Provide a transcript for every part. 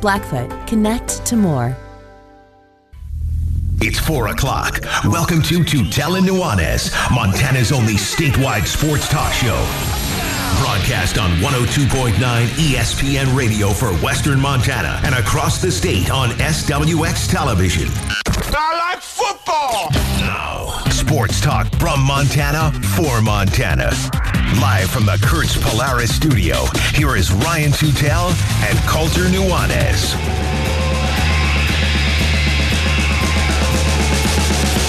Blackfoot, connect to more. It's 4 o'clock. Welcome to Tutela Nuanez, Montana's only statewide sports talk show. Broadcast on 102.9 ESPN radio for Western Montana and across the state on SWX television. I like football. Now, sports talk from Montana for Montana. Live from the Kurtz Polaris studio, here is Ryan Tutel and Colter Nuanez.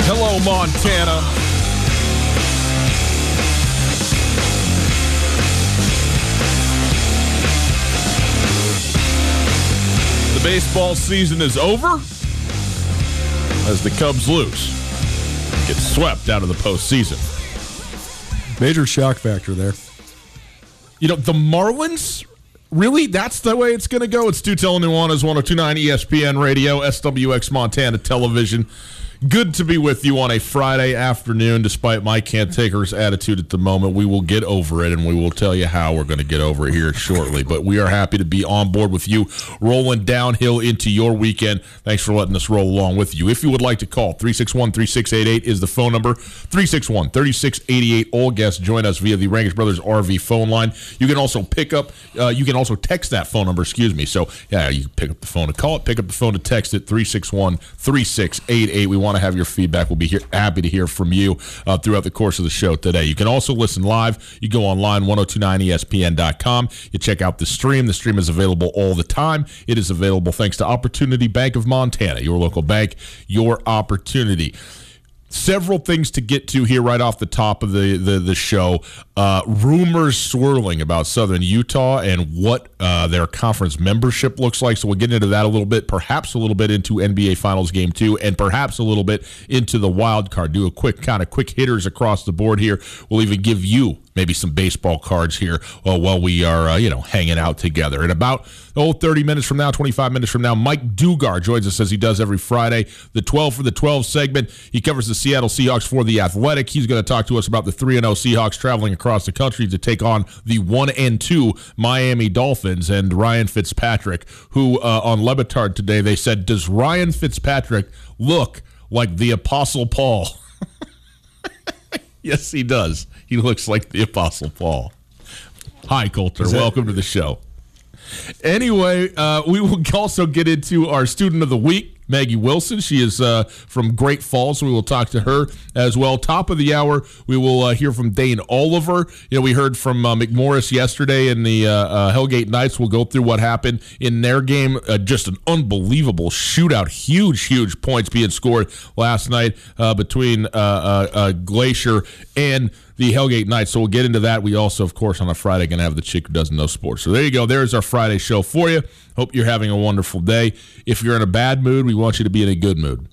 Hello, Montana. The baseball season is over as the Cubs lose. Get swept out of the postseason. Major shock factor there. You know, the Marlins, really? That's the way it's going to go? It's Stu Tell Nuanez, 1029 ESPN Radio, SWX Montana Television. Good to be with you on a Friday afternoon, despite my cantankerous attitude at the moment. We will get over it, and we will tell you how we're going to get over it here shortly. But we are happy to be on board with you, rolling downhill into your weekend. Thanks for letting us roll along with you. If you would like to call, 361 3688 is the phone number. 361 3688. All guests join us via the Rankish Brothers RV phone line. You can also pick up, uh, you can also text that phone number, excuse me. So, yeah, you can pick up the phone to call it, pick up the phone to text it, 361 3688. We want to have your feedback. We'll be here, happy to hear from you uh, throughout the course of the show today. You can also listen live. You go online, 1029ESPN.com. You check out the stream. The stream is available all the time. It is available thanks to Opportunity Bank of Montana, your local bank, your opportunity several things to get to here right off the top of the the, the show. Uh, rumors swirling about Southern Utah and what uh, their conference membership looks like. So we'll get into that a little bit, perhaps a little bit into NBA Finals Game Two, and perhaps a little bit into the wild card. Do a quick kind of quick hitters across the board here. We'll even give you maybe some baseball cards here uh, while we are, uh, you know, hanging out together. In about, oh, 30 minutes from now, 25 minutes from now, Mike Dugar joins us as he does every Friday, the 12 for the 12 segment. He covers the Seattle Seahawks for The Athletic. He's going to talk to us about the 3 0 Seahawks traveling across the country to take on the 1 and 2 Miami Dolphins and Ryan Fitzpatrick, who uh, on Le Batard today, they said, Does Ryan Fitzpatrick look like the Apostle Paul? yes, he does. He looks like the Apostle Paul. Hi, Colter. Welcome to the show. Anyway, uh, we will also get into our student of the week. Maggie Wilson. She is uh, from Great Falls. We will talk to her as well. Top of the hour, we will uh, hear from Dane Oliver. You know, we heard from uh, McMorris yesterday in the uh, uh, Hellgate Knights. We'll go through what happened in their game. Uh, just an unbelievable shootout. Huge, huge points being scored last night between Glacier and the Hellgate Knights. So we'll get into that. We also, of course, on a Friday going to have the chick who doesn't know sports. So there you go. There's our Friday show for you. Hope you're having a wonderful day. If you're in a bad mood, we want you to be in a good mood.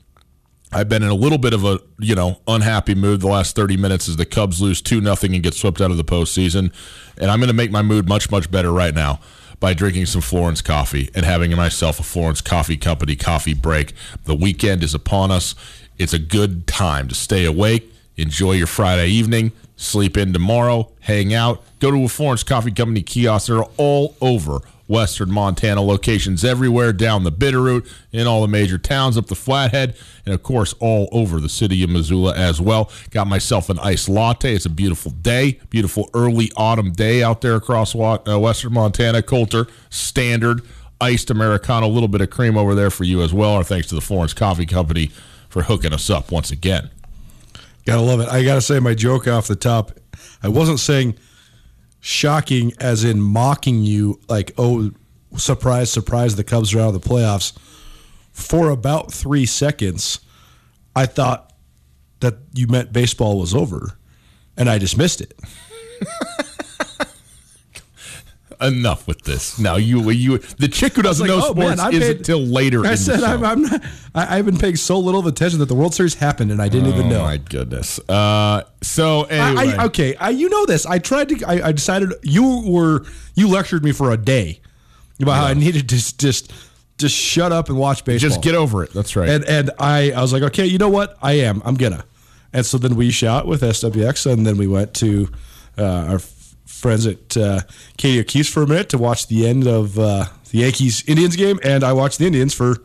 I've been in a little bit of a you know unhappy mood the last 30 minutes as the Cubs lose two nothing and get swept out of the postseason, and I'm going to make my mood much much better right now by drinking some Florence coffee and having myself a Florence Coffee Company coffee break. The weekend is upon us. It's a good time to stay awake, enjoy your Friday evening, sleep in tomorrow, hang out, go to a Florence Coffee Company kiosk. They're all over Western Montana, locations everywhere down the Bitterroot, in all the major towns, up the Flathead, and of course all over the city of Missoula as well. Got myself an iced latte. It's a beautiful day, beautiful early autumn day out there across uh, Western Montana. Colter, standard, iced Americano, a little bit of cream over there for you as well. Our thanks to the Florence Coffee Company for hooking us up once again. Gotta love it. I gotta say my joke off the top. I wasn't saying shocking as in mocking you, like, oh, surprise, surprise, the Cubs are out of the playoffs. For about three seconds, I thought that you meant baseball was over, and I dismissed it. Enough with this. Now you you the chick who doesn't like, know oh, sports man, isn't till later. I said I'm, I'm, not. I, have been paying so little of attention that the World Series happened and I didn't oh, even know. My goodness. Uh, so anyway, I, I, okay, I, you know this. I tried to. I, decided you were you lectured me for a day about yeah. how I needed to just just just shut up and watch baseball. Just get over it. That's right. And and I I was like, okay, you know what? I am. I'm gonna. And so then we shot with SWX, and then we went to uh, our friends at uh, Katie O'Keefe's for a minute to watch the end of uh, the Yankees Indians game, and I watched the Indians for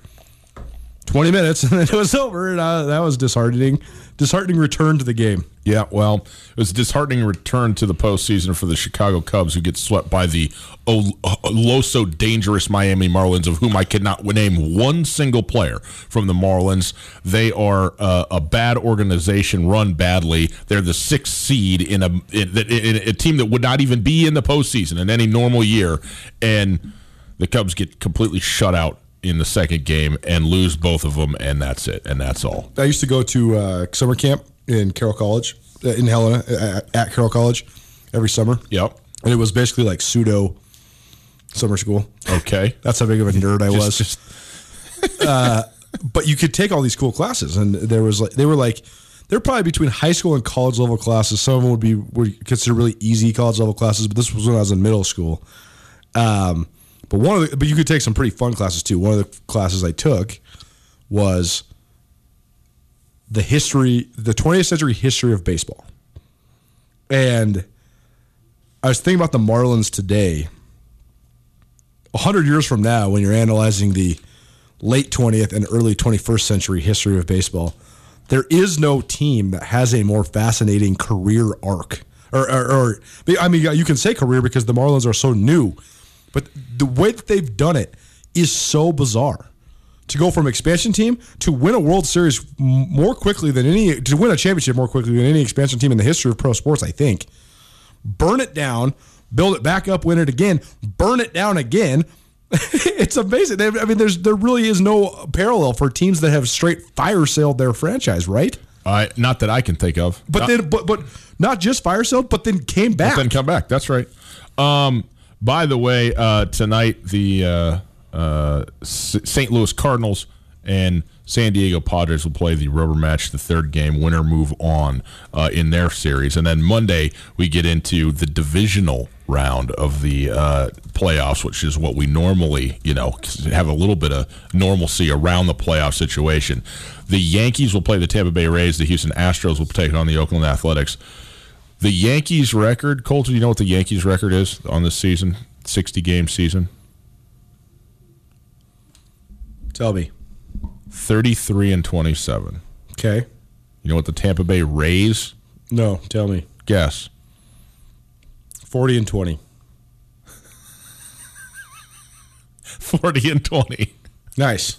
20 minutes, and then it was over, and uh, that was disheartening. Disheartening return to the game. Yeah, well, it was a disheartening return to the postseason for the Chicago Cubs, who get swept by the oh, oh, so dangerous Miami Marlins, of whom I cannot name one single player from the Marlins. They are uh, a bad organization, run badly. They're the sixth seed in a in, in a team that would not even be in the postseason in any normal year, and the Cubs get completely shut out in the second game and lose both of them, and that's it, and that's all. I used to go to uh, summer camp in Carroll College, uh, in Helena, uh, at Carroll College, every summer. Yep. And it was basically like pseudo summer school. Okay. That's how big of a nerd I was. Just, uh, but you could take all these cool classes, and there was like they were like they're probably between high school and college level classes. Some of them would be would consider really easy college level classes, but this was when I was in middle school. Um, but one of the, but you could take some pretty fun classes too. One of the classes I took was the history, the 20th century history of baseball. And I was thinking about the Marlins today. 100 years from now, when you're analyzing the late 20th and early 21st century history of baseball, there is no team that has a more fascinating career arc. Or, or, or I mean, you can say career because the Marlins are so new but the way that they've done it is so bizarre. To go from expansion team to win a World Series more quickly than any, to win a championship more quickly than any expansion team in the history of pro sports, I think. Burn it down, build it back up, win it again, burn it down again. it's amazing. I mean, there's there really is no parallel for teams that have straight fire sailed their franchise, right? Uh, not that I can think of. But not, then, but but not just fire sailed, but then came back. then come back. That's right. Um, by the way, uh, tonight the uh, uh, St. Louis Cardinals and San Diego Padres will play the rubber match, the third game, winner move on uh, in their series. And then Monday, we get into the divisional round of the uh, playoffs, which is what we normally, you know, have a little bit of normalcy around the playoff situation. The Yankees will play the Tampa Bay Rays. The Houston Astros will take on the Oakland Athletics. The Yankees record, Colton, you know what the Yankees record is on this season? 60 game season? Tell me. 33 and 27. Okay. You know what the Tampa Bay Rays? No, tell me. Guess. 40 and 20. 40 and 20. Nice.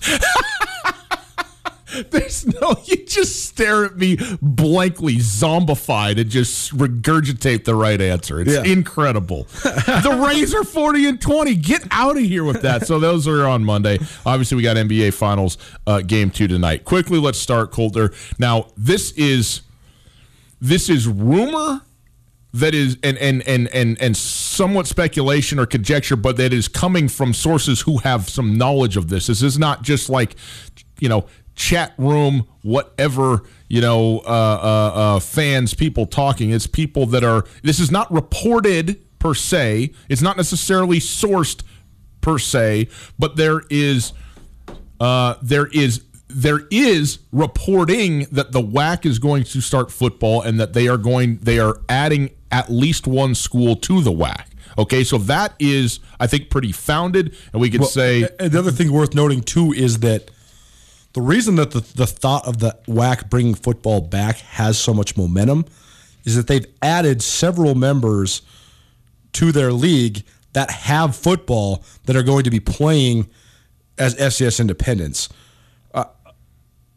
There's no, you just stare at me blankly, zombified, and just regurgitate the right answer. It's Yeah. incredible. the Rays are 40 and 20. Get out of here with that. So those are on Monday. Obviously, we got NBA Finals uh, game two tonight. Quickly, let's start, Colter. Now, this is this is rumor that is and and and and and somewhat speculation or conjecture, but that is coming from sources who have some knowledge of this. This is not just like you know chat room whatever you know uh, uh, uh, fans people talking. It's people that are. This is not reported per se. It's not necessarily sourced per se, but there is uh, there is there is reporting that the WAC is going to start football and that they are going they are adding at least one school to the WAC. Okay, so that is I think pretty founded, and we could say the other thing worth noting too is that the reason that the, the thought of the WAC bringing football back has so much momentum is that they've added several members to their league that have football that are going to be playing as FCS independents. Uh,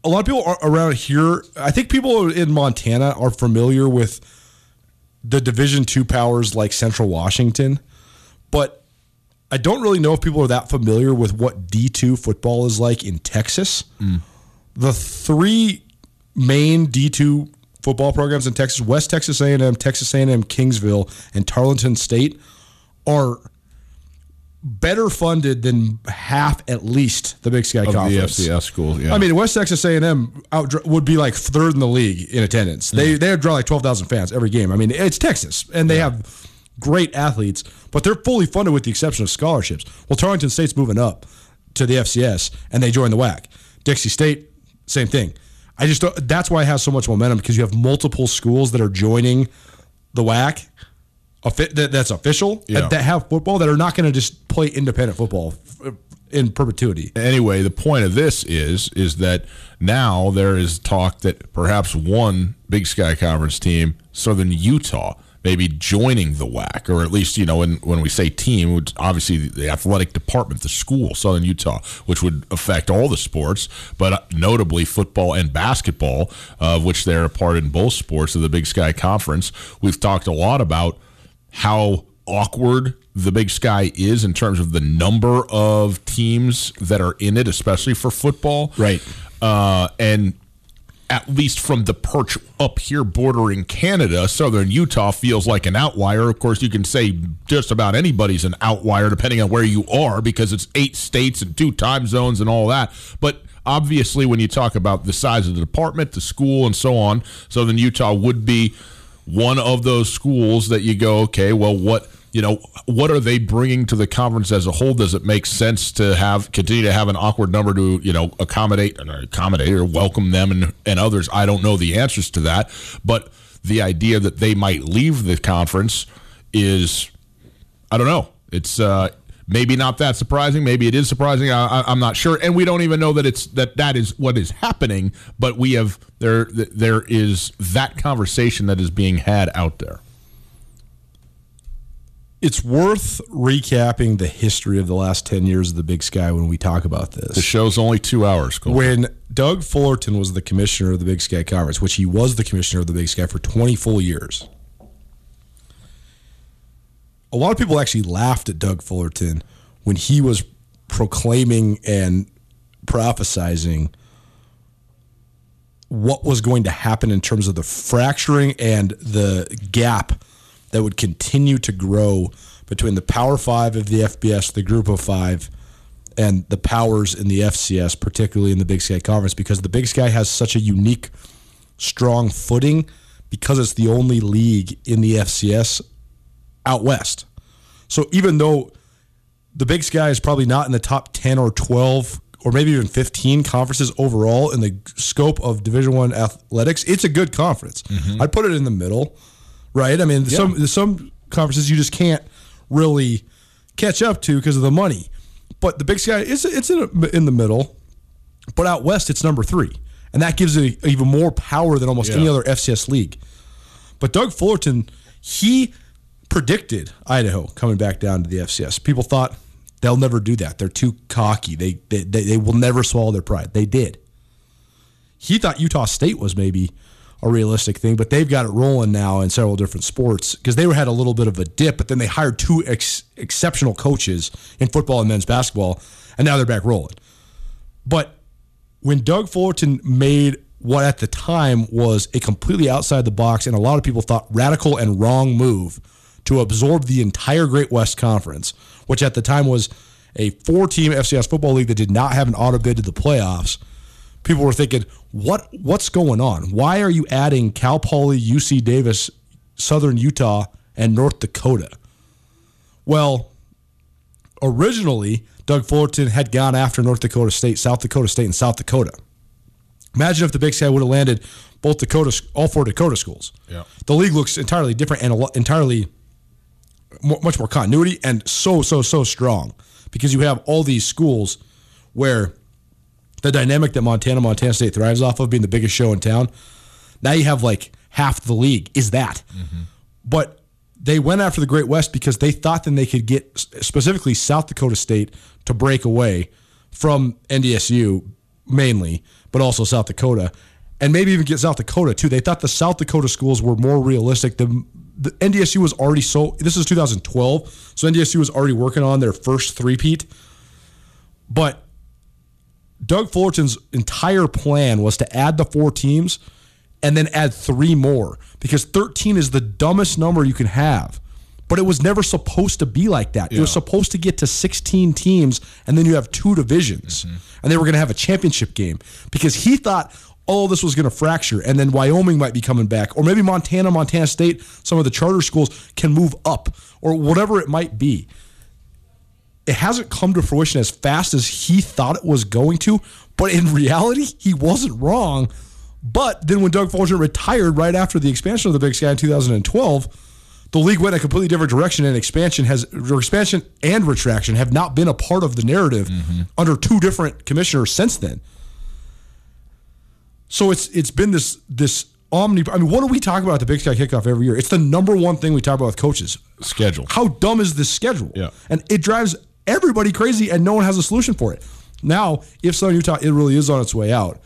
a lot of people around here, I think people in Montana are familiar with the Division two powers like Central Washington, but I don't really know if people are that familiar with what D2 football is like in Texas. Mm. The three main D2 football programs in Texas, West Texas A&M, Texas A&M Kingsville, and Tarleton State are better funded than half at least the Big Sky of the Conference. FCS school. Yeah, I mean, West Texas A&M out, would be like third in the league in attendance. They mm. they draw like twelve thousand fans every game. I mean, it's Texas, and they have great athletes, but they're fully funded with the exception of scholarships. Well, Tarleton State's moving up to the FCS, and they join the WAC. Dixie State, same thing. I just don't, that's why it has so much momentum because you have multiple schools that are joining the WAC. that's official Yeah. that have football that are not going to just play independent football f- in perpetuity. anyway, the point of this is is that now there is talk that perhaps one Big Sky Conference team, Southern Utah, may be joining the WAC, or at least you know, when when we say team, it's obviously the athletic department, the school, Southern Utah, which would affect all the sports, but notably football and basketball, of which they're a part in both sports of the Big Sky Conference. We've talked a lot about how awkward the Big Sky is in terms of the number of teams that are in it, especially for football. Right. Uh, and at least from the perch up here bordering Canada, southern Utah feels like an outlier. Of course, you can say just about anybody's an outlier depending on where you are because it's eight states and two time zones and all that. But obviously, when you talk about the size of the department, the school, and so on, southern Utah would be one of those schools that you go, okay, well, what you know, what are they bringing to the conference as a whole? Does it make sense to have continue to have an awkward number to you know accommodate and accommodate or welcome them and and others? I don't know the answers to that, but the idea that they might leave the conference is, I don't know. It's uh, maybe not that surprising. Maybe it is surprising. I, I'm not sure, and we don't even know that it's that that is what is happening. But we have there there is that conversation that is being had out there. It's worth recapping the history of the last 10 years of the Big Sky when we talk about this. The show's only two hours. Cole. When Doug Fullerton was the commissioner of the Big Sky Conference, which he was the commissioner of the Big Sky for 20 full years, a lot of people actually laughed at Doug Fullerton when he was proclaiming and prophesizing what was going to happen in terms of the fracturing and the gap that would continue to grow between the Power Five of the FBS, the Group of Five, and the powers in the FCS, particularly in the Big Sky Conference, because the Big Sky has such a unique, strong footing because it's the only league in the FCS out west. So even though the Big Sky is probably not in the top 10 or 12 or maybe even 15 conferences overall in the scope of Division 1 athletics, it's a good conference. Mm-hmm. I'd put it in the middle, right? I mean, some some conferences you just can't really catch up to because of the money. But the Big Sky it's it's in, in the middle, but out west it's number 3. And that gives it even more power than almost any other FCS league. But Doug Fullerton, he predicted Idaho coming back down to the FCS. People thought they'll never do that. They're too cocky. They they, they, they will never swallow their pride. They did. he thought Utah State was maybe a realistic thing, but they've got it rolling now in several different sports because they had a little bit of a dip, but then they hired two ex- exceptional coaches in football and men's basketball, and now they're back rolling. But when Doug Fullerton made what at the time was a completely outside the box and a lot of people thought radical and wrong move to absorb the entire Great West Conference, which at the time was a four team FCS football league that did not have an auto bid to the playoffs. People were thinking, what what's going on? Why are you adding Cal Poly, UC Davis, Southern Utah, and North Dakota? Well, originally, Doug Fullerton had gone after North Dakota State, South Dakota State, and South Dakota. Imagine if the Big Sky would have landed both Dakota, all four Dakota schools. Yeah. The league looks entirely different and a lot, entirely much more continuity and so so so strong because you have all these schools where the dynamic that Montana Montana State thrives off of being the biggest show in town. Now you have like half the league is that. Mm-hmm. But they went after the Great West because they thought then they could get specifically South Dakota State to break away from NDSU mainly, but also South Dakota, and maybe even get South Dakota too. They thought the South Dakota schools were more realistic. The, the NDSU was already so. This is 2012, so NDSU was already working on their first three-peat. But Doug Fullerton's entire plan was to add the four teams and then add three more because 13 is the dumbest number you can have. But it was never supposed to be like that. It was supposed to get to 16 teams and then you have two divisions. Mm-hmm. And they were going to have a championship game because he thought all this was going to fracture and then Wyoming might be coming back or maybe Montana, Montana State, some of the charter schools can move up or whatever it might be it hasn't come to fruition as fast as he thought it was going to. But in reality, he wasn't wrong. But then when Doug Fulton retired right after the expansion of the Big Sky in 2012, the league went a completely different direction, and expansion has or expansion and retraction have not been a part of the narrative mm-hmm. under two different commissioners since then. So it's it's been this this omni. I mean, what do we talk about at the Big Sky kickoff every year? It's the number one thing we talk about with coaches Schedule. how dumb is this schedule? Yeah. And it drives everybody crazy and no one has a solution for it. Now, if Southern Utah it really is on its way out,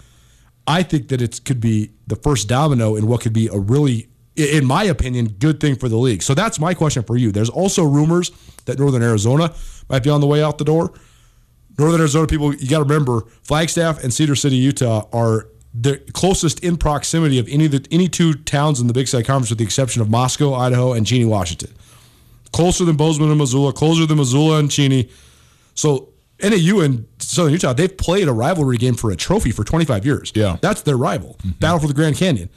I think that it could be the first domino in what could be a really in my opinion, good thing for the league. So that's my question for you. There's also rumors that Northern Arizona might be on the way out the door. Northern Arizona people, you got to remember, Flagstaff and Cedar City, Utah, are the closest in proximity of any of the any two towns in the Big Sky Conference, with the exception of Moscow, Idaho, and Cheney, Washington. Closer than Bozeman and Missoula, closer than Missoula and Cheney. So NAU and Southern Utah, they've played a rivalry game for a trophy for 25 years. Yeah. that's their rival. Battle for the Grand Canyon.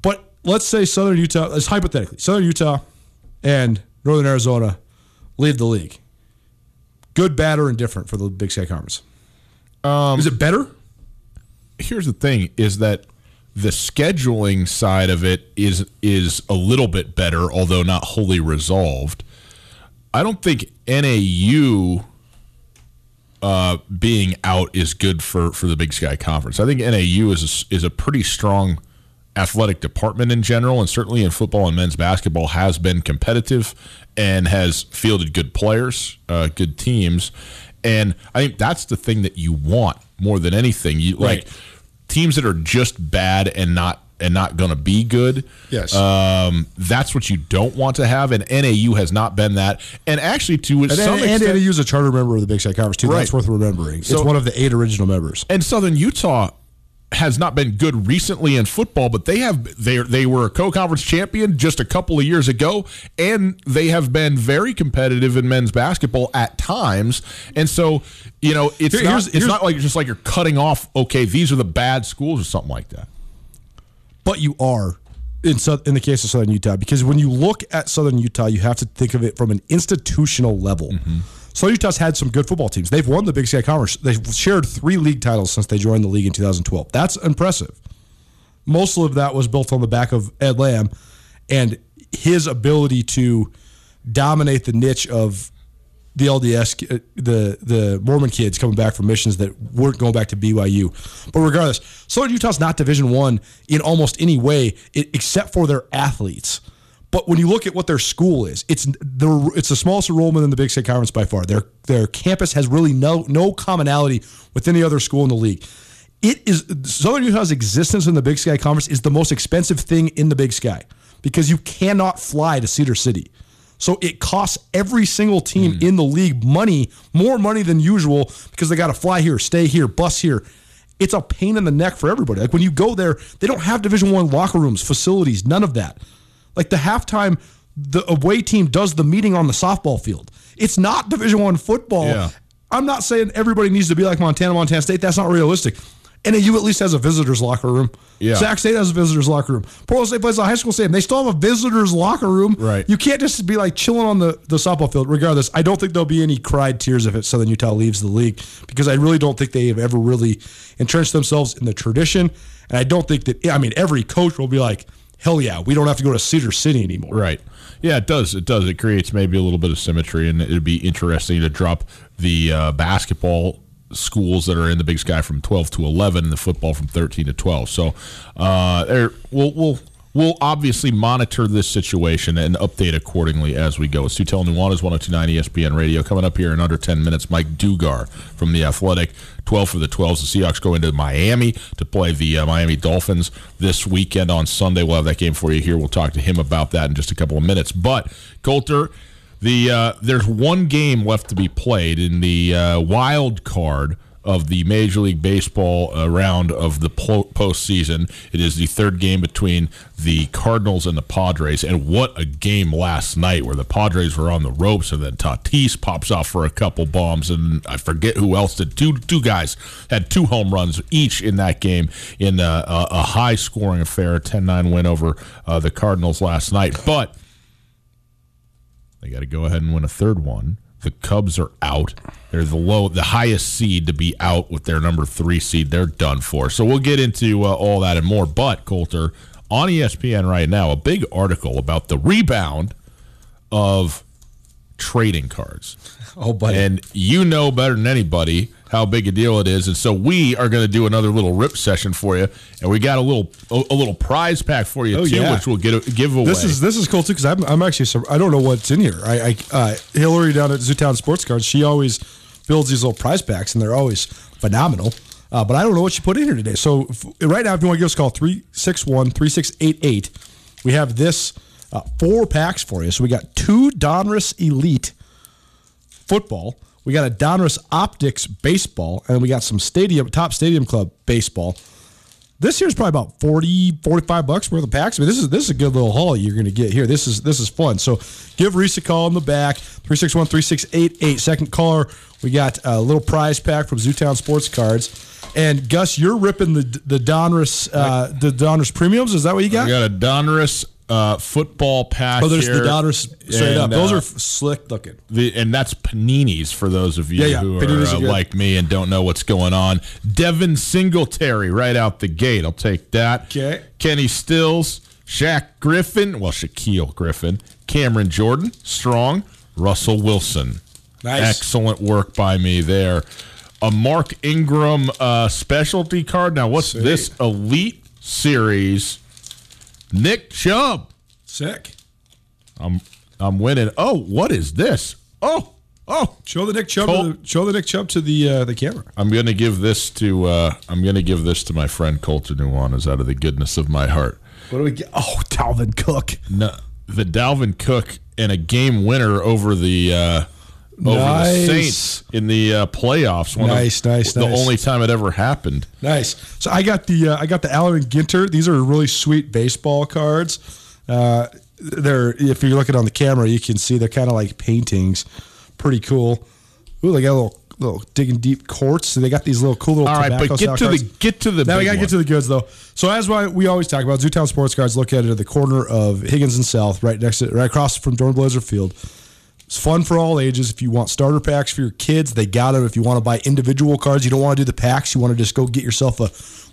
But let's say Southern Utah, let's hypothetically, Southern Utah and Northern Arizona lead the league. Good, bad, or indifferent for the Big Sky Conference? Um, Is it better? here's the thing is that the scheduling side of it is is a little bit better although not wholly resolved. I don't think nau uh, being out is good for for the big sky conference. I think nau is a, is a pretty strong athletic department in general and certainly in football and men's basketball has been competitive and has fielded good players uh, good teams. And i think that's the thing that you want more than anything. You like Right. Teams that are just bad and not and not going to be good. Yes. Um, that's what you don't want to have, and NAU has not been that. And actually, to And, some and, and NAU is a charter member of the Big Sky Conference too. That's worth remembering. So- it's one of the eight original members. and Southern Utah has not been good recently in football, but they have they they were a co-conference champion just a couple of years ago, and they have been very competitive in men's basketball at times. And so, you know, it's Here- not here's- it's here's- not like just like you're cutting off. Okay, these are the bad schools or something like that. but you are in in the case of Southern Utah because when you look at Southern Utah, you have to think of it from an institutional level. Mm-hmm. Southern Utah's had some good football teams. They've won the Big Sky Conference. They've shared three league titles since they joined the league in 2012. That's impressive. Most of that was built on the back of Ed Lamb and his ability to dominate the niche of the LDS, uh, the the Mormon kids coming back from missions that weren't going back to BYU. But regardless, Southern Utah's not Division One in almost any way, except for their athletes. But when you look at what their school is, it's the it's the smallest enrollment in the Big Sky Conference by far. Their their campus has really no no commonality with any other school in the league. it is Southern Utah's existence in the Big Sky Conference is the most expensive thing in the Big Sky because you cannot fly to Cedar City. So it costs every single team hmm. in the league money, more money than usual, because they got to fly here, stay here, bus here. It's a pain in the neck for everybody. Like when you go there, they don't have Division One locker rooms, facilities, none of that. Like the halftime, the away team does the meeting on the softball field. It's not Division One football. Yeah. I'm not saying everybody needs to be like Montana, Montana State. That's not realistic. And you at least has a visitors locker room. Yeah. Sac State has a visitors locker room. Portland State plays a high school stadium. They still have a visitors locker room. Right. You can't just be like chilling on the, the softball field. Regardless, I don't think there'll be any cried tears if Southern Utah leaves the league because I really don't think they have ever really entrenched themselves in the tradition. And I don't think that I mean every coach will be like, hell yeah, we don't have to go to Cedar City anymore. Right. Yeah, it does. It does. It creates maybe a little bit of symmetry, and it'd be interesting to drop the uh, basketball schools that are in the Big Sky from 12 to 11, and the football from 13 to 12. So, uh, there, we'll we'll we'll obviously monitor this situation and update accordingly as we go. It's Tutel Nuanez, 1029 ESPN Radio. Coming up here in under 10 minutes, Mike Dugar from The Athletic. 12 for the 12s. The Seahawks go into Miami to play the uh, Miami Dolphins this weekend on Sunday. We'll have that game for you here. We'll talk to him about that in just a couple of minutes. But, Colter, the uh, there's one game left to be played in the uh, wild card of the Major League Baseball uh, round of the po- postseason. It is the third game between the Cardinals and the Padres, and what a game last night where the Padres were on the ropes, and then Tatis pops off for a couple bombs, and I forget who else did. Two two guys had two home runs each in that game in a, a, a high scoring affair, 10-9 win over uh, the Cardinals last night, but. They got to go ahead and win a third one. The Cubs are out. They're the low, the highest seed to be out with their number three seed. They're done for. So we'll get into uh, all that and more. But Colter on ESPN right now, a big article about the rebound of trading cards. Oh, buddy. And you know better than anybody how big a deal it is, and so we are going to do another little rip session for you, and we got a little a, little prize pack for you Oh, too, yeah. which we'll get a, give away. This is this is cool too because I'm, I'm actually I don't know what's in here. I, I uh, Hillary down at Zootown Sports Cards she always builds these little prize packs and they're always phenomenal. Uh, but I don't know what she put in here today. So if, right now, if you want to give us a call 361-3688, we have this uh, four packs for you. So we got two Donruss Elite football. We got a Donruss Optics baseball, and we got some stadium top stadium club baseball. This here's probably about 40, 45 bucks worth of packs. I mean, this is this is a good little haul you're going to get here. This is this is fun. So give Reese a call in the back 361-3688. Second caller, we got a little prize pack from Zootown Sports Cards. And Gus, you're ripping the the Donruss uh, the Donruss premiums. Is that what you got? We got a Donruss uh, football pack. oh, there's here. the Donruss straight up. Those uh, are slick looking. the, and that's paninis for those of you Yeah, yeah. who Paninis are are uh, like me and don't know what's going on. Devin Singletary right out the gate. I'll take that. Okay. Kenny Stills, Shaq Griffin, well Shaquille Griffin, Cameron Jordan, strong, Russell Wilson. Nice. Excellent work by me there. A Mark Ingram uh, specialty card. Now, what's this Elite Series? Nick Chubb. Sick. I'm I'm winning. Oh, what is this? Oh, oh. Show the Nick Chubb. Col- To the, show the Nick Chubb to the uh, the camera. I'm going to give this to uh, I'm going to give this to my friend Colton Nuanez out of the goodness of my heart. What do we get? Oh, Dalvin Cook. No, the Dalvin Cook and a game winner over the uh, over Nice. the Saints in the uh, playoffs. One Nice, of, nice, The nice. only time it ever happened. Nice. So I got the uh, I got the Allen and Ginter. These are really sweet baseball cards. Uh, they're if you're looking on the camera, you can see they're kind of like paintings. Pretty cool. Ooh, they got a little little digging deep quartz. So they got these little cool little. All right, but get to cards. the get to the. Now we gotta one. get to the goods though. So as why we always talk about Zootown Sports Cards, located at the corner of Higgins and South, right next to right across from Dornblaser Field. It's fun for all ages. If you want starter packs for your kids, they got them. If you want to buy individual cards, you don't want to do the packs. You want to just go get yourself a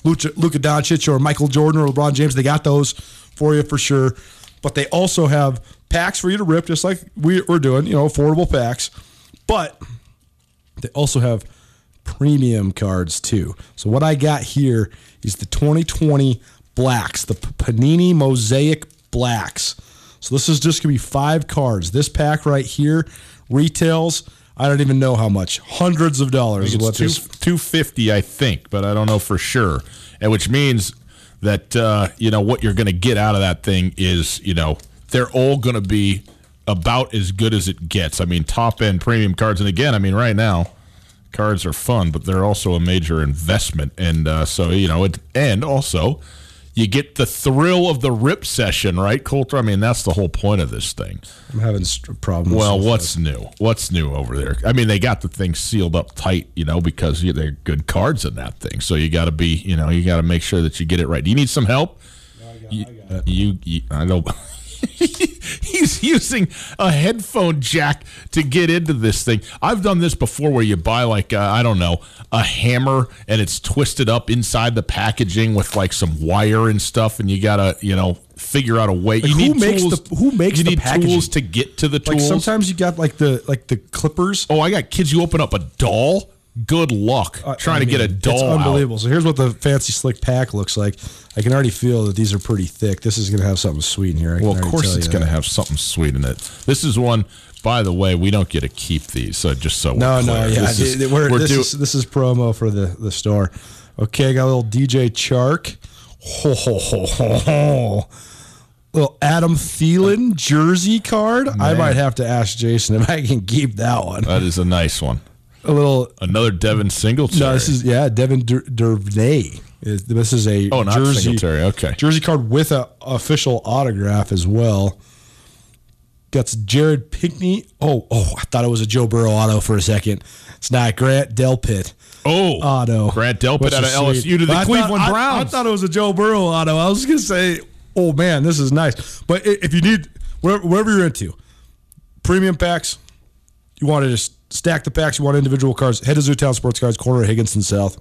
Luka, Luka Doncic or Michael Jordan or LeBron James. They got those for you for sure. But they also have packs for you to rip, just like we, we're doing. You know, affordable packs. But they also have premium cards too. So what I got here is the 2020 blacks, the Panini Mosaic blacks. So this is just gonna be five cards. This pack right here retails I don't even know how much. Hundreds of dollars. It's What two, this 250 I think, but I don't know for sure. And which means that uh, you know what you're going to get out of that thing is, you know, they're all going to be about as good as it gets. I mean, top end premium cards and again, I mean right now cards are fun, but they're also a major investment and uh, so, you know, it and also you get the thrill of the rip session, right, Colter? I mean, that's the whole point of this thing. I'm having st- problems. Well, what's new? What's new over there? I mean, they got the thing sealed up tight, you know, because you- they're good cards in that thing. So you got to be, you know, you got to make sure that you get it right. Do you need some help? you, you, you, I know. He's using a headphone jack to get into this thing. I've done this before, where you buy like uh, I don't know a hammer and it's twisted up inside the packaging with like some wire and stuff, and you gotta you know figure out a way. Like, you who need makes tools. the- who makes you the need packaging? tools to get to the like tools. sometimes you got like the like the clippers. Oh, I got kids. You open up a doll. Good luck Uh, trying I to get a doll. It's out. unbelievable. So here's what the fancy slick pack looks like. I can already feel that these are pretty thick. This is going to have something sweet in here. I can Well, of course it's going to have something sweet in it. This is one. By the way, we don't get to keep these. So just so No, we're no, yeah, This is- we're, we're this, do- is, this is promo for the the store. Okay, got a little DJ Chark, ho, ho, ho, ho, ho. little Adam Thielen jersey card. I might have to ask Jason if I can keep that one. that is a nice one. A little. Another Devin Singletary. No, this is yeah, Devin Duvernay. Is- This is a Oh, not jersey Singletary, okay. jersey card with a official autograph as well. Got Jared Pinkney. Oh, oh, I thought it was a Joe Burrow auto for a second. It's not Grant Delpit. oh auto. Grant Delpit out of LSU sweet. to the I Cleveland thought, Browns. I, thought it was a Joe Burrow auto. I was going to say, oh man, this is nice. But if you need, whatever, whatever you're into, premium packs, you want to stack the packs, you want individual cards, head to Zootown Sports Cards, corner of Higginson South.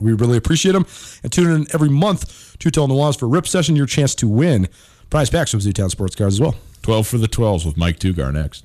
We really appreciate them. And tune in every month to Tell Nuanez for Rip Session, your chance to win prize packs from Zootown Sports Cards as well. 12 for the 12s with Mike Dugar next.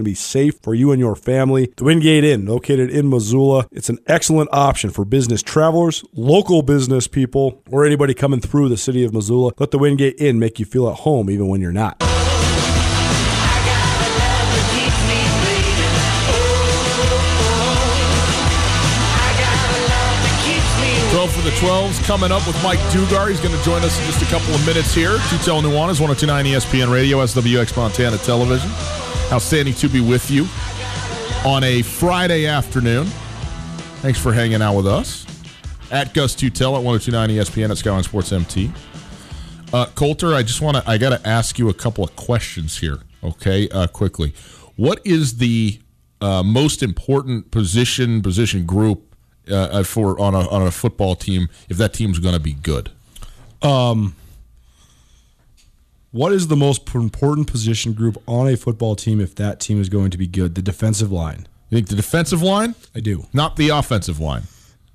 to be safe for you and your family. The Wingate Inn, located in Missoula, it's an excellent option for business travelers, local business people, or anybody coming through the city of Missoula. Let the Wingate Inn make you feel at home even when you're not. 12 for the 12s coming up with Mike Dugar. He's going to join us in just a couple of minutes here. Tutel Nuanez, 1029 ESPN Radio, SWX Montana Television. Outstanding to be with you on a Friday afternoon. Thanks for hanging out with us. At Gus Tutel at 1029 ESPN at Skyline Sports MT. Uh, Colter, I just want to, I got to ask you a couple of questions here, okay, uh, quickly. What is the uh, most important position, position group uh, for on a, on a football team if that team's going to be good? What is the most important position group on a football team if that team is going to be good? The defensive line. You think the defensive line? I do. Not the offensive line.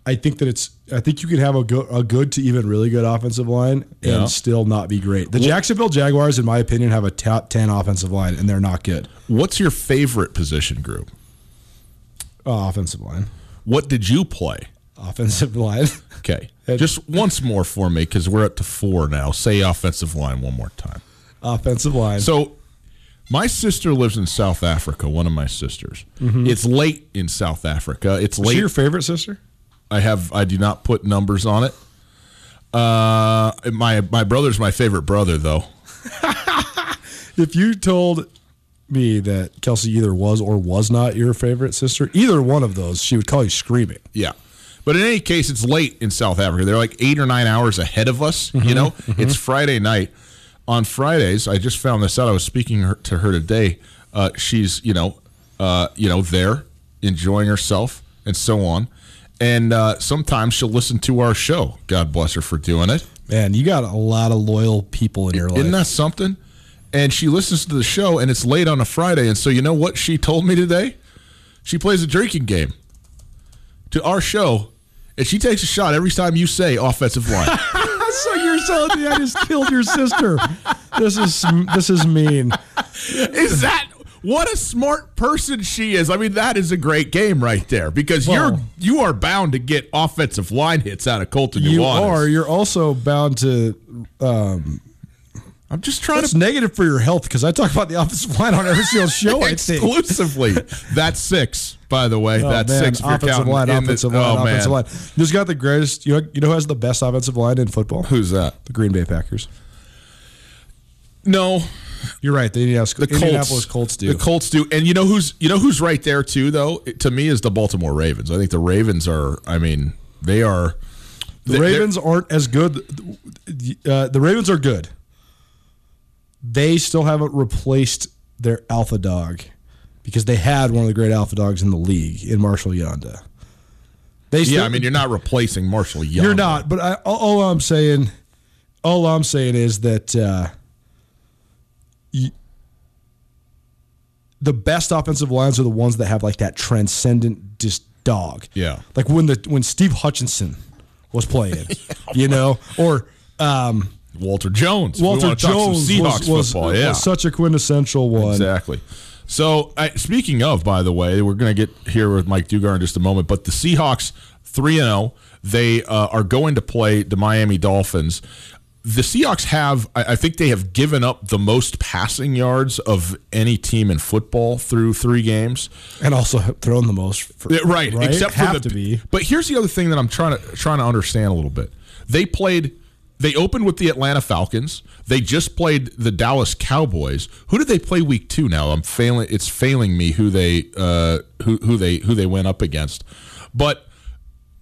I think that it's. I think you can have a good, a good to even really good offensive line and Yeah. still not be great. The Jacksonville Jaguars, in my opinion, have a top ten offensive line, and they're not good. What's your favorite position group? Uh, offensive line, What did you play? offensive line. Okay. Just once more for me because we're up to four now. Say offensive line one more time. Offensive line. So, my sister lives in South Africa. One of my sisters. Mm-hmm. It's late in South Africa. It's is late. she your favorite sister? I have. I do not put numbers on it. Uh, my my brother's my favorite brother though. If you told me that Kelsey either was or was not your favorite sister, either one of those, she would call you screaming. Yeah. But in any case, it's late in South Africa. They're like eight or nine hours ahead of us. You mm-hmm. know, mm-hmm. it's Friday night. On Fridays, I just found this out. I was speaking her, to her today. Uh, she's you know, uh, you know, there enjoying herself and so on. And uh, sometimes she'll listen to our show. God bless her for doing it. Man, you got a lot of loyal people in your life. Isn't that something? And she listens to the show, and it's late on a Friday. And so, you know what she told me today? She plays a drinking game to our show, and she takes a shot every time you say offensive line. so you're telling me I just killed your sister? This is this is mean. is that what a smart person she is? I mean, that is a great game right there because Well- you're you are bound to get offensive line hits out of Colter You Nuanez. are. You're also bound to. Um, I'm just trying that's to negative for your health because I talk about the offensive line on every single show. Exclusively. That's six, by the way. Oh, That's man, six. Offensive line, the- offensive line, oh, man. offensive line. Who's got the greatest? You know, you know who has the best offensive line in football? Who's that? The Green Bay Packers. No, You're right. The Indianapolis, the Colts. Colts do. The Colts do, and you know who's you know who's right there too, though. It- to me, is the Baltimore Ravens. I think the Ravens are. I mean, they are. The Ravens aren't as good. Uh, the Ravens are good. They still haven't replaced their alpha dog because they had one of the great alpha dogs in the league in Marshal Yanda. They still, Yeah, I mean, you're not replacing Marshall Young. you're not. But I, all, I'm saying, all I'm saying is that uh, you, the best offensive lines are the ones that have like that transcendent just dog. Yeah. like when the when Steve Hutchinson was playing, you know, or um, Walter Jones. Walter wanna talk some Jones Seahawks was, was, football. Yeah, was such a quintessential one. Exactly. So, I, speaking of, by the way, we're going to get here with Mike Dugar in just a moment. But the Seahawks, three and zero, they uh, are going to play the Miami Dolphins. The Seahawks have, I I think, they have given up the most passing yards of any team in football through three games. and also have thrown the most. For, Yeah, right, except for have the to be. But here's the other thing that I'm trying to trying to understand a little bit. They played they opened with the Atlanta Falcons. They just played the Dallas Cowboys. Who did they play week 2 now? I'm failing it's failing me who they uh who who they who they went up against. But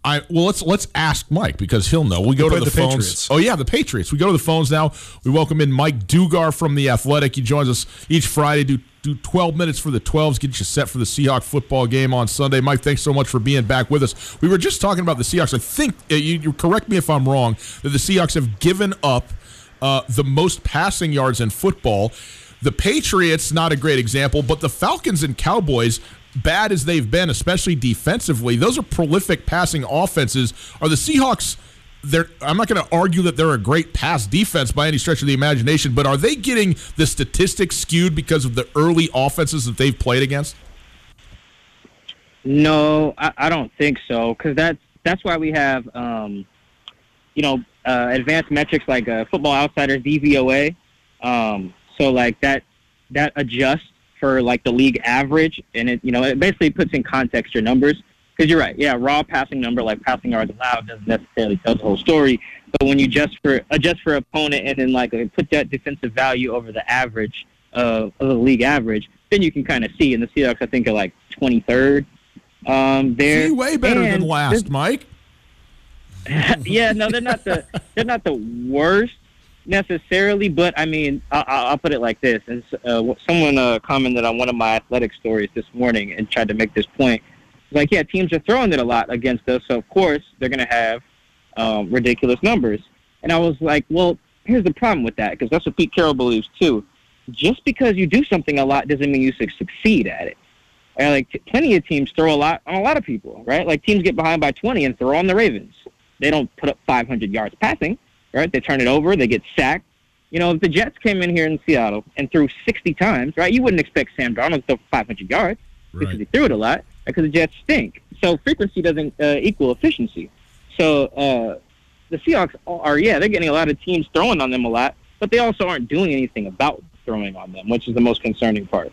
I well let's let's ask Mike because he'll know. We go to the, the phones. Patriots. Oh yeah, the Patriots. We go to the phones now. We welcome in Mike Dugar from the Athletic. He joins us each Friday. Do do 12 minutes for the 12s. Get you set for the Seahawk football game on Sunday. Mike, thanks so much for being back with us. We were just talking about the Seahawks. I think uh, you, you correct me if I'm wrong that the Seahawks have given up uh, the most passing yards in football. The Patriots, not a great example, but the Falcons and Cowboys, bad as they've been, especially defensively, those are prolific passing offenses. Are the Seahawks? They're, I'm not going to argue that they're a great pass defense by any stretch of the imagination, but are they getting the statistics skewed because of the early offenses that they've played against? No, I, I don't think so. Because that's that's why we have, um, you know, uh, advanced metrics like uh, Football Outsiders DVOA. Um, so like that that adjusts for like the league average, and it you know it basically puts in context your numbers. Because you're right, yeah, raw passing number like passing yards allowed doesn't necessarily tell the whole story. But when you adjust for adjust for opponent and then like uh, put that defensive value over the average of, of the league average, then you can kind of see. And the Seahawks, I think, are like 23rd um, there. See, way better than last, Mike. yeah, no, they're not the they're not the worst necessarily, but I mean, I, I- I'll put it like this: and uh, someone uh, commented on one of my athletic stories this morning and tried to make this point. Like, yeah, teams are throwing it a lot against us, so of course they're going to have um, ridiculous numbers. And I was like, well, here's the problem with that, because that's what Pete Carroll believes too. Just because you do something a lot doesn't mean you succeed at it. And like t- plenty of teams throw a lot on a lot of people, right? Like teams get behind by 20 and throw on the Ravens. They don't put up 500 yards passing, right? They turn it over, they get sacked. You know, if the Jets came in here in Seattle and threw 60 times, right? You wouldn't expect Sam Darnold to throw 500 yards because he threw it a lot because the Jets stink. So frequency doesn't uh, equal efficiency. So uh, the Seahawks are, yeah, they're getting a lot of teams throwing on them a lot, but they also aren't doing anything about throwing on them, which is the most concerning part.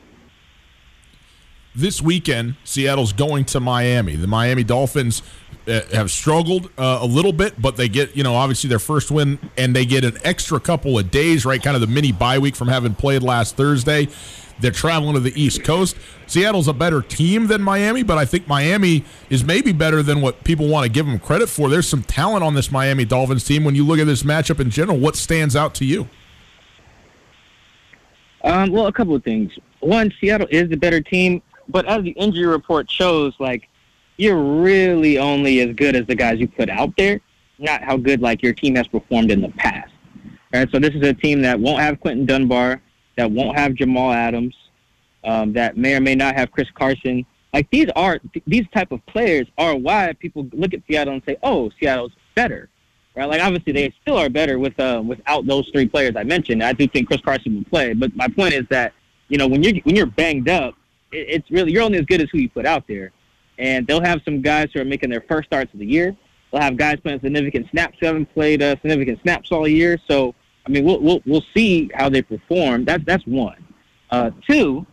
this weekend, Seattle's going to Miami. The Miami Dolphins have struggled uh, a little bit, but they get, you know, obviously their first win, and they get an extra couple of days, right? Kind of the mini bye week from having played last Thursday. They're traveling to the East Coast. Seattle's a better team than Miami, but I think Miami is maybe better than what people want to give them credit for. There's some talent on this Miami Dolphins team. When you look at this matchup in general, what stands out to you? Um, well, a couple of things. One, Seattle is the better team, but as the injury report shows, like you're really only as good as the guys you put out there, not how good like your team has performed in the past. All right, so this is a team that won't have Quinton Dunbar, that won't have Jamal Adams, um, that may or may not have Chris Carson. Like these are these type of players are why people look at Seattle and say, "Oh, Seattle's better." Right? Like obviously they still are better with uh, without those three players I mentioned. I do think Chris Carson will play, but my point is that you know when you're when you're banged up, it, it's really you're only as good as who you put out there. And they'll have some guys who are making their first starts of the year. They'll have guys playing significant snaps who haven't played uh, significant snaps all year. So I mean, we'll we'll, we'll see how they perform. That's that's one. Uh, two,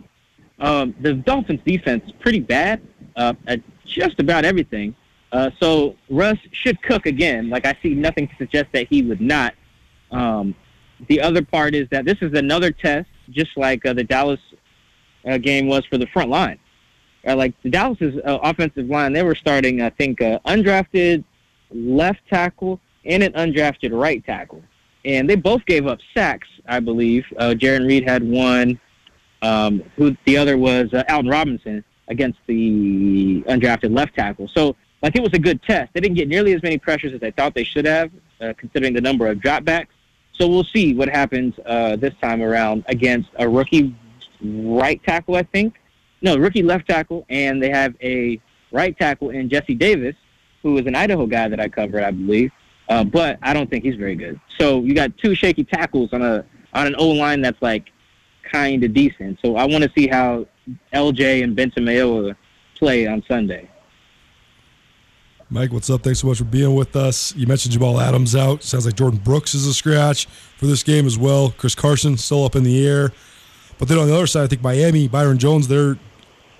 um, the Dolphins' defense is pretty bad uh, at just about everything. Uh, so Russ should cook again. Like I see nothing to suggest that he would not. Um, the other part is that this is another test, just like uh, the Dallas uh, game was for the front line. Uh, like the Dallas's uh, offensive line, they were starting, I think, uh, undrafted left tackle and an undrafted right tackle, and they both gave up sacks, I believe. Uh, Jarran Reed had one. Um, who the other was uh, Alton Robinson against the undrafted left tackle. So like it was a good test. They didn't get nearly as many pressures as I thought they should have, uh, considering the number of dropbacks. So we'll see what happens uh, this time around against a rookie right tackle, I think. No, rookie left tackle, and they have a right tackle in Jesse Davis, who is an Idaho guy that I covered, I believe. Uh, but I don't think he's very good. So you got two shaky tackles on a on an O line that's like kind of decent. So I want to see how LJ and Benson Mayowa play on Sunday. Mike, what's up? Thanks so much for being with us. You mentioned Jamal Adams out. Sounds like Jordyn Brooks is a scratch for this game as well. Chris Carson still up in the air. But then on the other side, I think Miami, Byron Jones, they're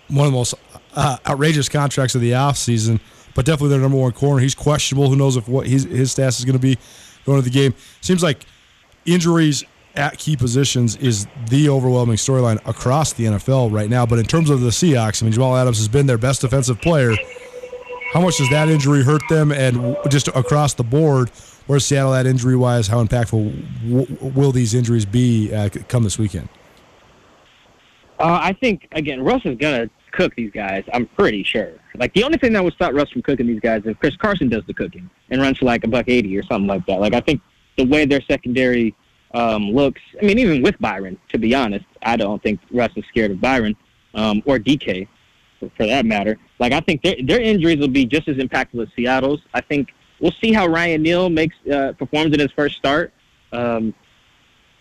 one of the most uh, outrageous contracts of the offseason, but definitely their number one corner. He's questionable. Who knows if what his, his status is going to be going to the game. Seems like injuries at key positions is the overwhelming storyline across the NFL right now. But in terms of the Seahawks, I mean, Jamal Adams has been their best defensive player. How much does that injury hurt them? And just across the board, where's Seattle at injury wise? How impactful w- will these injuries be uh, come this weekend? Uh, I think again, Russ is gonna cook these guys. I'm pretty sure. Like the only thing that would stop Russ from cooking these guys is if Chris Carson does the cooking and runs for like a buck eighty or something like that. Like I think the way their secondary um, looks. I mean, even with Byron, to be honest, I don't think Russ is scared of Byron um, or DK for, for that matter. Like I think their their injuries will be just as impactful as Seattle's. I think we'll see how Ryan Neal makes uh, performs in his first start. Um,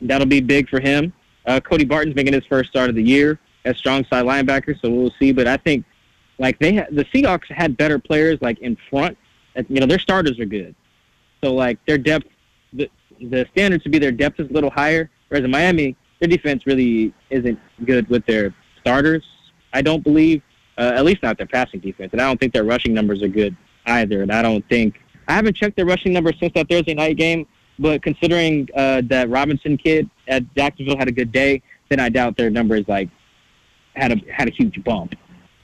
that'll be big for him. Uh, Cody Barton's making his first start of the year as strong side linebacker, so we'll see. But I think like they ha- the Seahawks had better players like in front. You know, their starters are good, so like their depth, the the standard to be their depth is a little higher. Whereas in Miami, their defense really isn't good with their starters. I don't believe, uh, at least not their passing defense, and I don't think their rushing numbers are good either. And I don't think I haven't checked their rushing numbers since that Thursday night game. But considering uh, that Robinson kid at Jacksonville had a good day, then I doubt their numbers like had a had a huge bump.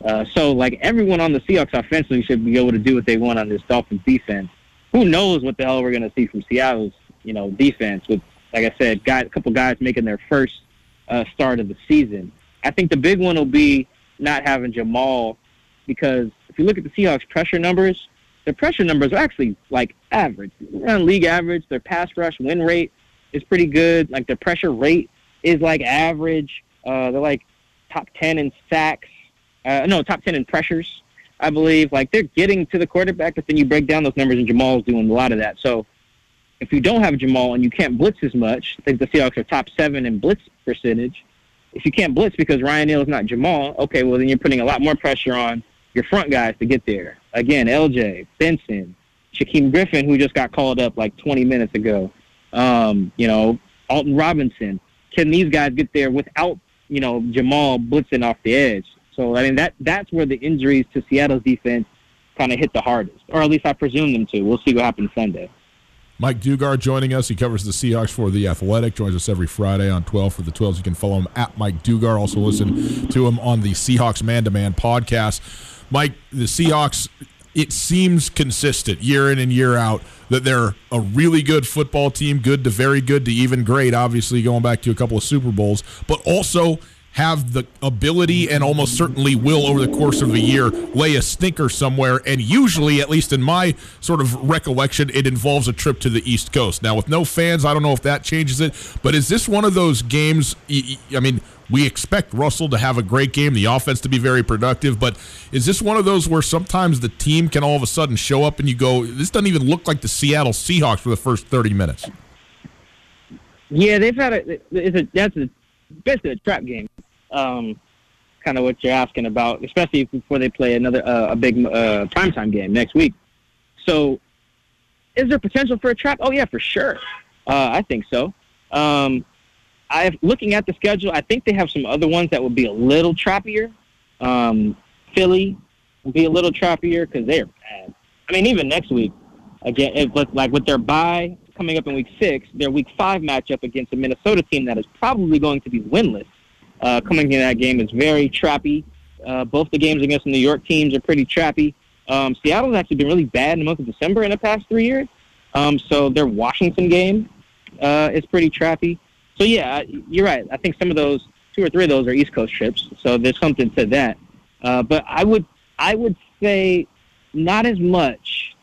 Uh, so like everyone on the Seahawks offensively should be able to do what they want on this Dolphins defense. Who knows what the hell we're to see from Seattle's you know defense with like I said, guys, a couple guys making their first uh, start of the season. I think the big one will be not having Jamal because if you look at the Seahawks pressure numbers, their pressure numbers are actually like average, around league average. Their pass rush win rate is pretty good. Like their pressure rate is like average. Uh, they're like top ten in sacks. Uh, no, top ten in pressures, I believe. Like they're getting to the quarterback, but then you break down those numbers, and Jamal's doing a lot of that. So if you don't have Jamal and you can't blitz as much, I think the Seahawks are top seven in blitz percentage. If you can't blitz because Ryan Neal is not Jamal, okay, well then you're putting a lot more pressure on your front guys to get there. Again, LJ, Benson, Shaquem Griffin, who just got called up like 20 minutes ago. Um, you know, Alton Robinson. Can these guys get there without you know Jamal blitzing off the edge? So I mean that that's where the injuries to Seattle's defense kind of hit the hardest, or at least I presume them to. We'll see what happens Sunday. Mike Dugar joining us. He covers the Seahawks for The Athletic. Joins us every Friday on 12 for the 12s. You can follow him at Mike Dugar. Also listen to him on the Seahawks Man to Man podcast. Mike, the Seahawks, it seems consistent year in and year out that they're a really good football team, good to very good to even great, obviously going back to a couple of Super Bowls, but also have the ability and almost certainly will over the course of a year lay a stinker somewhere. And usually at least in my sort of recollection it involves a trip to the east coast. Now with no fans i don't know if that changes it but is this one of those games i mean we expect russell to have a great game the offense to be very productive but is this one of those where sometimes the team can all of a sudden show up and you go this doesn't even look like the seattle seahawks for the first 30 minutes yeah they've had a, it's a that's a basically a trap game um, kind of what you're asking about, especially before they play another uh, a big uh, primetime game next week. So, is there potential for a trap? Oh yeah, for sure. Uh, I think so. Um, I looking at the schedule, I think they have some other ones that would be a little trappier. Um, Philly will be a little trappier because they're bad. I mean, even next week, again, if, like with their bye coming up in week six, their week five matchup against a Minnesota team that is probably going to be winless uh, coming into that game is very trappy. Uh, both the games against the New York teams are pretty trappy. Um, Seattle's actually been really bad in the month of December in the past three years. Um, so their Washington game uh, is pretty trappy. So yeah, you're right. I think some of those, two or three of those, are East Coast trips. So there's something to that. Uh, but I would, I would say, not as much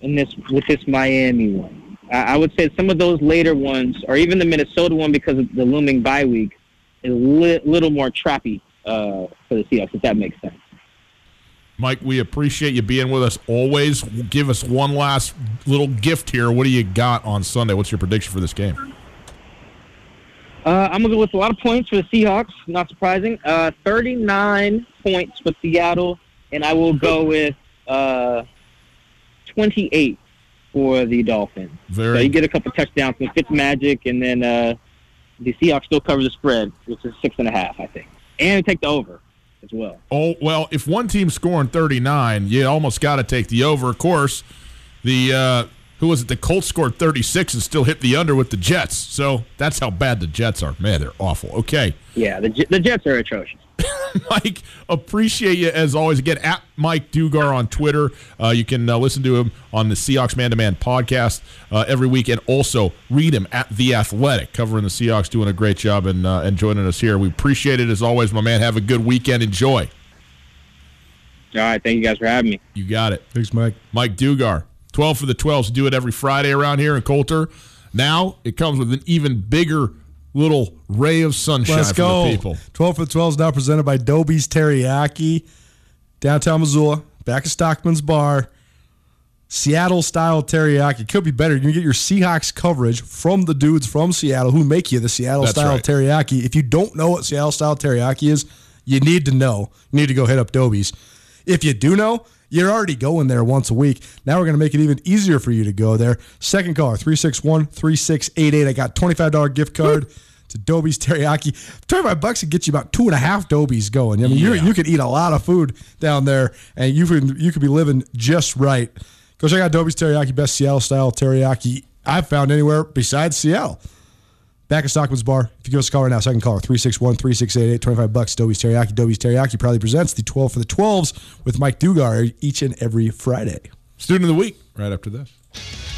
in this with this Miami one. I, I would say some of those later ones, or even the Minnesota one, because of the looming bye week, is a li- little more trappy uh, for the Seahawks, if that makes sense. Mike, we appreciate you being with us always. Give us one last little gift here. What do you got on Sunday? What's your prediction for this game? Uh, I'm going to go with a lot of points for the Seahawks, not surprising. Uh, 39 points for Seattle, and I will go with uh, 28 for the Dolphins. Very so you get a couple touchdowns from Fitzmagic, and then uh, the Seahawks still cover the spread, which is six and a half, I think, and take the over as well. Oh well, if one team's scoring thirty nine, you almost got to take the over. Of course, the uh, who was it? The Colts scored thirty six and still hit the under with the Jets. So that's how bad the Jets are. Man, they're awful. Okay. Yeah, the the Jets are atrocious. Mike, appreciate you as always. Again, at Mike Dugar on Twitter. Uh, you can uh, listen to him on the Seahawks Man to Man podcast uh, every week, and also read him at The Athletic, covering the Seahawks, doing a great job and, uh, and joining us here. We appreciate it as always, my man. Have a good weekend. Enjoy. All right. Thank you guys for having me. You got it. Thanks, Mike. Mike Dugar, 12 for the 12s. Do it every Friday around here in Colter. Now it comes with an even bigger little ray of sunshine Let's for go. the people. 12 for the 12 is now presented by Dobie's Teriyaki, downtown Missoula, back of Stockman's Bar. Seattle style teriyaki could be better. You can get your Seahawks coverage from the dudes from Seattle who make you the Seattle That's style right. teriyaki. If you don't know what Seattle style teriyaki is, you need to know. You need to go hit up Dobie's. If you do know, you're already going there once a week. Now we're going to make it even easier for you to go there. Second caller, 361 3688. I got $25 gift card to Dobie's Teriyaki. 25 bucks would get you about two and a half Dobies going. I mean, you Yeah. you could eat a lot of food down there and you could, you could be living just right. Go check out Dobie's Teriyaki, best Seattle style teriyaki I've found anywhere besides Seattle. Back at Stockman's Bar. If you give us a call right now, second caller, 361 3688, 25 bucks. Dobie's Teriyaki. Dobie's Teriyaki proudly presents the 12 for the 12s with Mike Dugar each and every Friday. Student of the week, right after this.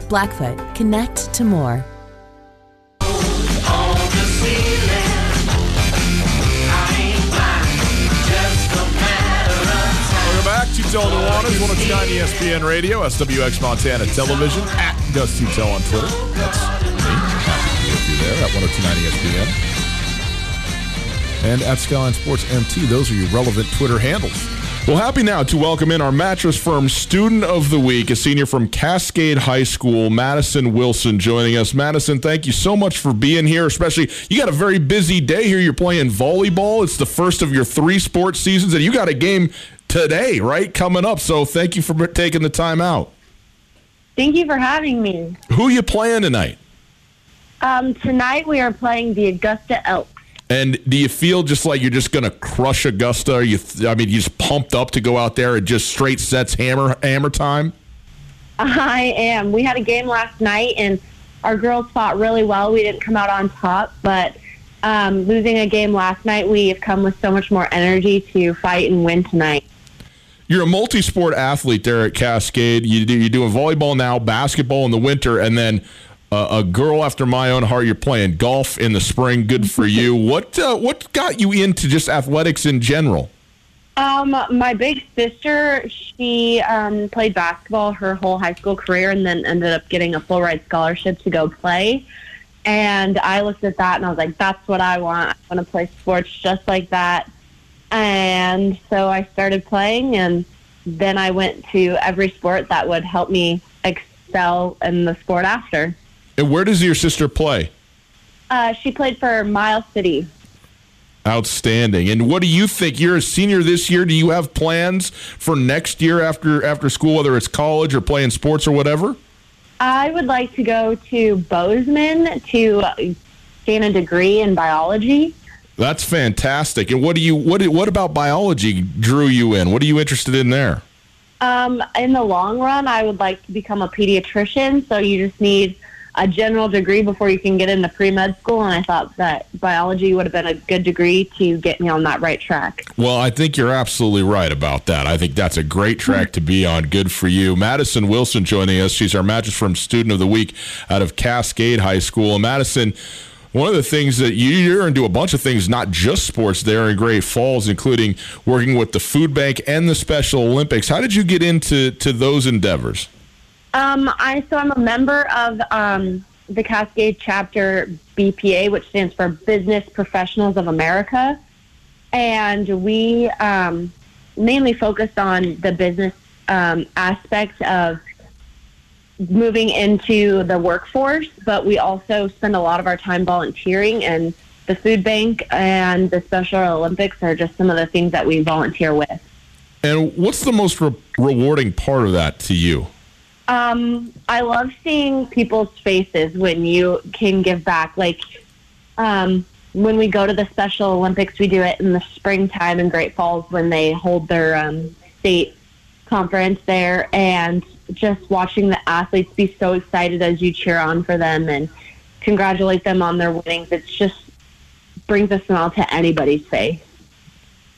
Blackfoot, connect to more. Welcome back to the Waters, 109 ESPN Radio, SWX Montana Television, at Gus Tutel on Twitter. That's me. With you there at 1029 ESPN. And at Skyline Sports MT, those are your relevant Twitter handles. Well, happy now to welcome in our Mattress Firm Student of the Week, a senior from Cascade High School, Madison Wilson, joining us. Madison, thank you so much for being here, especially you got a very busy day here. You're playing volleyball. It's the first of your three sports seasons, and you got a game today, right, coming up. So thank you for taking the time out. Thank you for having me. Who you playing tonight? Um, tonight we are playing the Augusta Elks. And do you feel just like you're just going to crush Augusta? Are you, I mean, you just pumped up to go out there and just straight sets hammer hammer time. I am. We had a game last night, and our girls fought really well. We didn't come out on top, but um, losing a game last night, we have come with so much more energy to fight and win tonight. You're a multi-sport athlete there at Cascade. You do, you're doing volleyball now, basketball in the winter, and then uh, a girl after my own heart. You're playing golf in the spring. Good for you. what uh, what got you into just athletics in general? Um, my big sister, she um, played basketball her whole high school career, and then ended up getting a full ride scholarship to go play. And I looked at that and I was like, "That's what I want. I want to play sports just like that." And so I started playing, and then I went to every sport that would help me excel in the sport after. And where does your sister play? Uh, she played for Miles City. Outstanding. And what do you think? You're a senior this year. Do you have plans for next year after after school, whether it's college or playing sports or whatever? I would like to go to Bozeman to gain a degree in biology. That's fantastic. And what do you what what about biology drew you in? What are you interested in there? Um, in the long run, I would like to become a pediatrician. So you just need a general degree before you can get into pre med school, and I thought that biology would have been a good degree to get me on that right track. Well, I think you're absolutely right about that. I think that's a great track to be on. Good for you. Madison Wilson joining us. She's our Mattress Firm Student of the Week out of Cascade High School. And Madison, one of the things that you, you're into a bunch of things, not just sports there in Great Falls, including working with the food bank and the Special Olympics. How did you get into to those endeavors? Um, I so I'm a member of um, the Cascade chapter BPA, which stands for Business Professionals of America, and we um, mainly focus on the business um, aspect of moving into the workforce, but we also spend a lot of our time volunteering and the food bank and the Special Olympics are just some of the things that we volunteer with. And what's the most re- rewarding part of that to you? Um, I love seeing people's faces when you can give back. Like um, when we go to the Special Olympics, we do it in the springtime in Great Falls when they hold their um, state conference there, and just watching the athletes be so excited as you cheer on for them and congratulate them on their winnings. It's just brings a smile to anybody's face.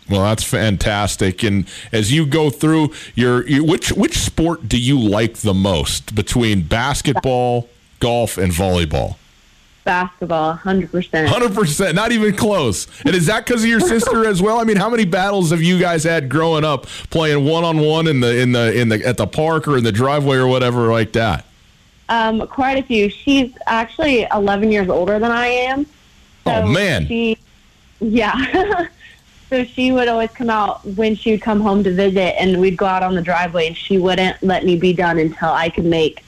Well, that's fantastic. And as you go through your, your, which which sport do you like the most between basketball, golf, and volleyball? Basketball, hundred percent. Hundred percent, not even close. And is that because of your sister as well? I mean, how many battles have you guys had growing up playing one on one in the in the in the at the park or in the driveway or whatever like that? Um, quite a few. She's actually eleven years older than I am. So oh man. She, yeah. so she would always come out when she would come home to visit, and we'd go out on the driveway, and she wouldn't let me be done until I could make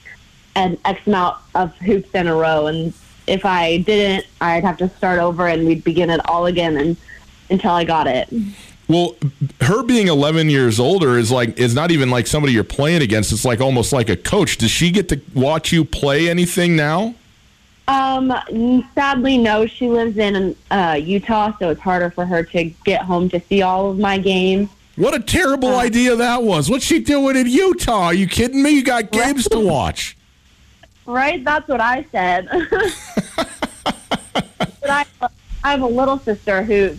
an X amount of hoops in a row. And if I didn't, I'd have to start over, and we'd begin it all again, and until I got it. Well, her being 11 years older is like is not even like somebody you're playing against. It's like almost like a coach. Does she get to watch you play anything now? Um, sadly, no. She lives in uh, Utah, so it's harder for her to get home to see all of my games. What a terrible uh, idea that was. What's she doing in Utah? Are you kidding me? You got games to watch. Right? That's what I said. but I, I have a little sister who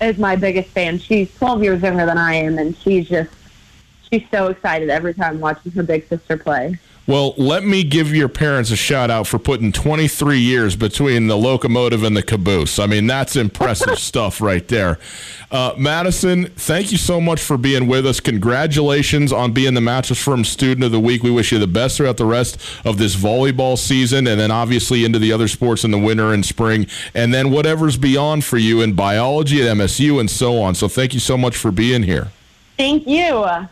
is my biggest fan. She's 12 years younger than I am, and she's just, she's so excited every time watching her big sister play. Well, let me give your parents a shout out for putting 23 years between the locomotive and the caboose. I mean, that's impressive stuff right there. Uh, Madison, thank you so much for being with us. Congratulations on being the Mattress Firm Student of the Week. We wish you the best throughout the rest of this volleyball season and then obviously into the other sports in the winter and spring and then whatever's beyond for you in biology at MSU and so on. So thank you so much for being here. Thank you.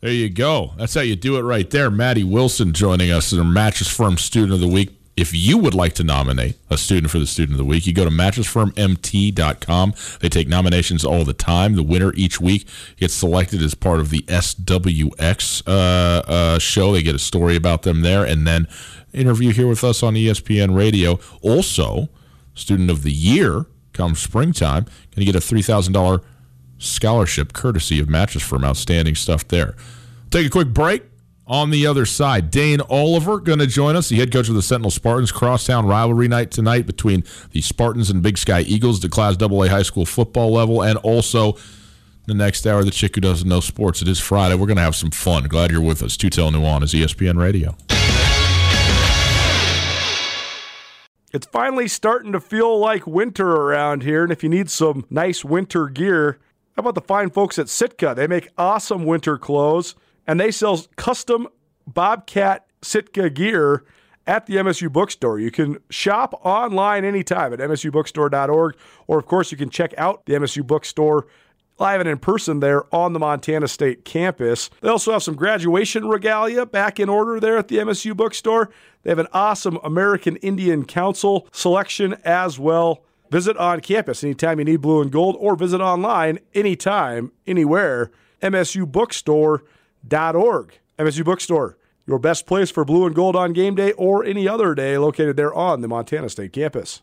There you go. That's how you do it right there. Maddie Wilson joining us as our Mattress Firm Student of the Week. If you would like to nominate a student for the Student of the Week, you go to mattressfirmmt.com. They take nominations all the time. The winner each week gets selected as part of the SWX uh, uh, show. They get a story about them there and then interview here with us on ESPN Radio. Also, Student of the Year come springtime, going to get a $3,000 scholarship courtesy of Mattress Firm. Outstanding stuff there. Take a quick break. On the other side, Dane Oliver going to join us, the head coach of the Sentinel Spartans. Crosstown rivalry night tonight between the Spartans and Big Sky Eagles, the Class AA high school football level, and also the next hour, the chick who doesn't know sports. It is Friday. We're going to have some fun. Glad you're with us. Tutel is ESPN Radio. It's finally starting to feel like winter around here, and if you need some nice winter gear, how about the fine folks at Sitka? They make awesome winter clothes, and they sell custom Bobcat Sitka gear at the MSU bookstore. You can shop online anytime at msubookstore.org, or of course, you can check out the MSU bookstore live and in person there on the Montana State campus. They also have some graduation regalia back in order there at the MSU bookstore. They have an awesome American Indian Council selection as well. Visit on campus anytime you need blue and gold, or visit online anytime, anywhere. MSUbookstore.org. MSU Bookstore, your best place for blue and gold on game day or any other day, located there on the Montana State campus.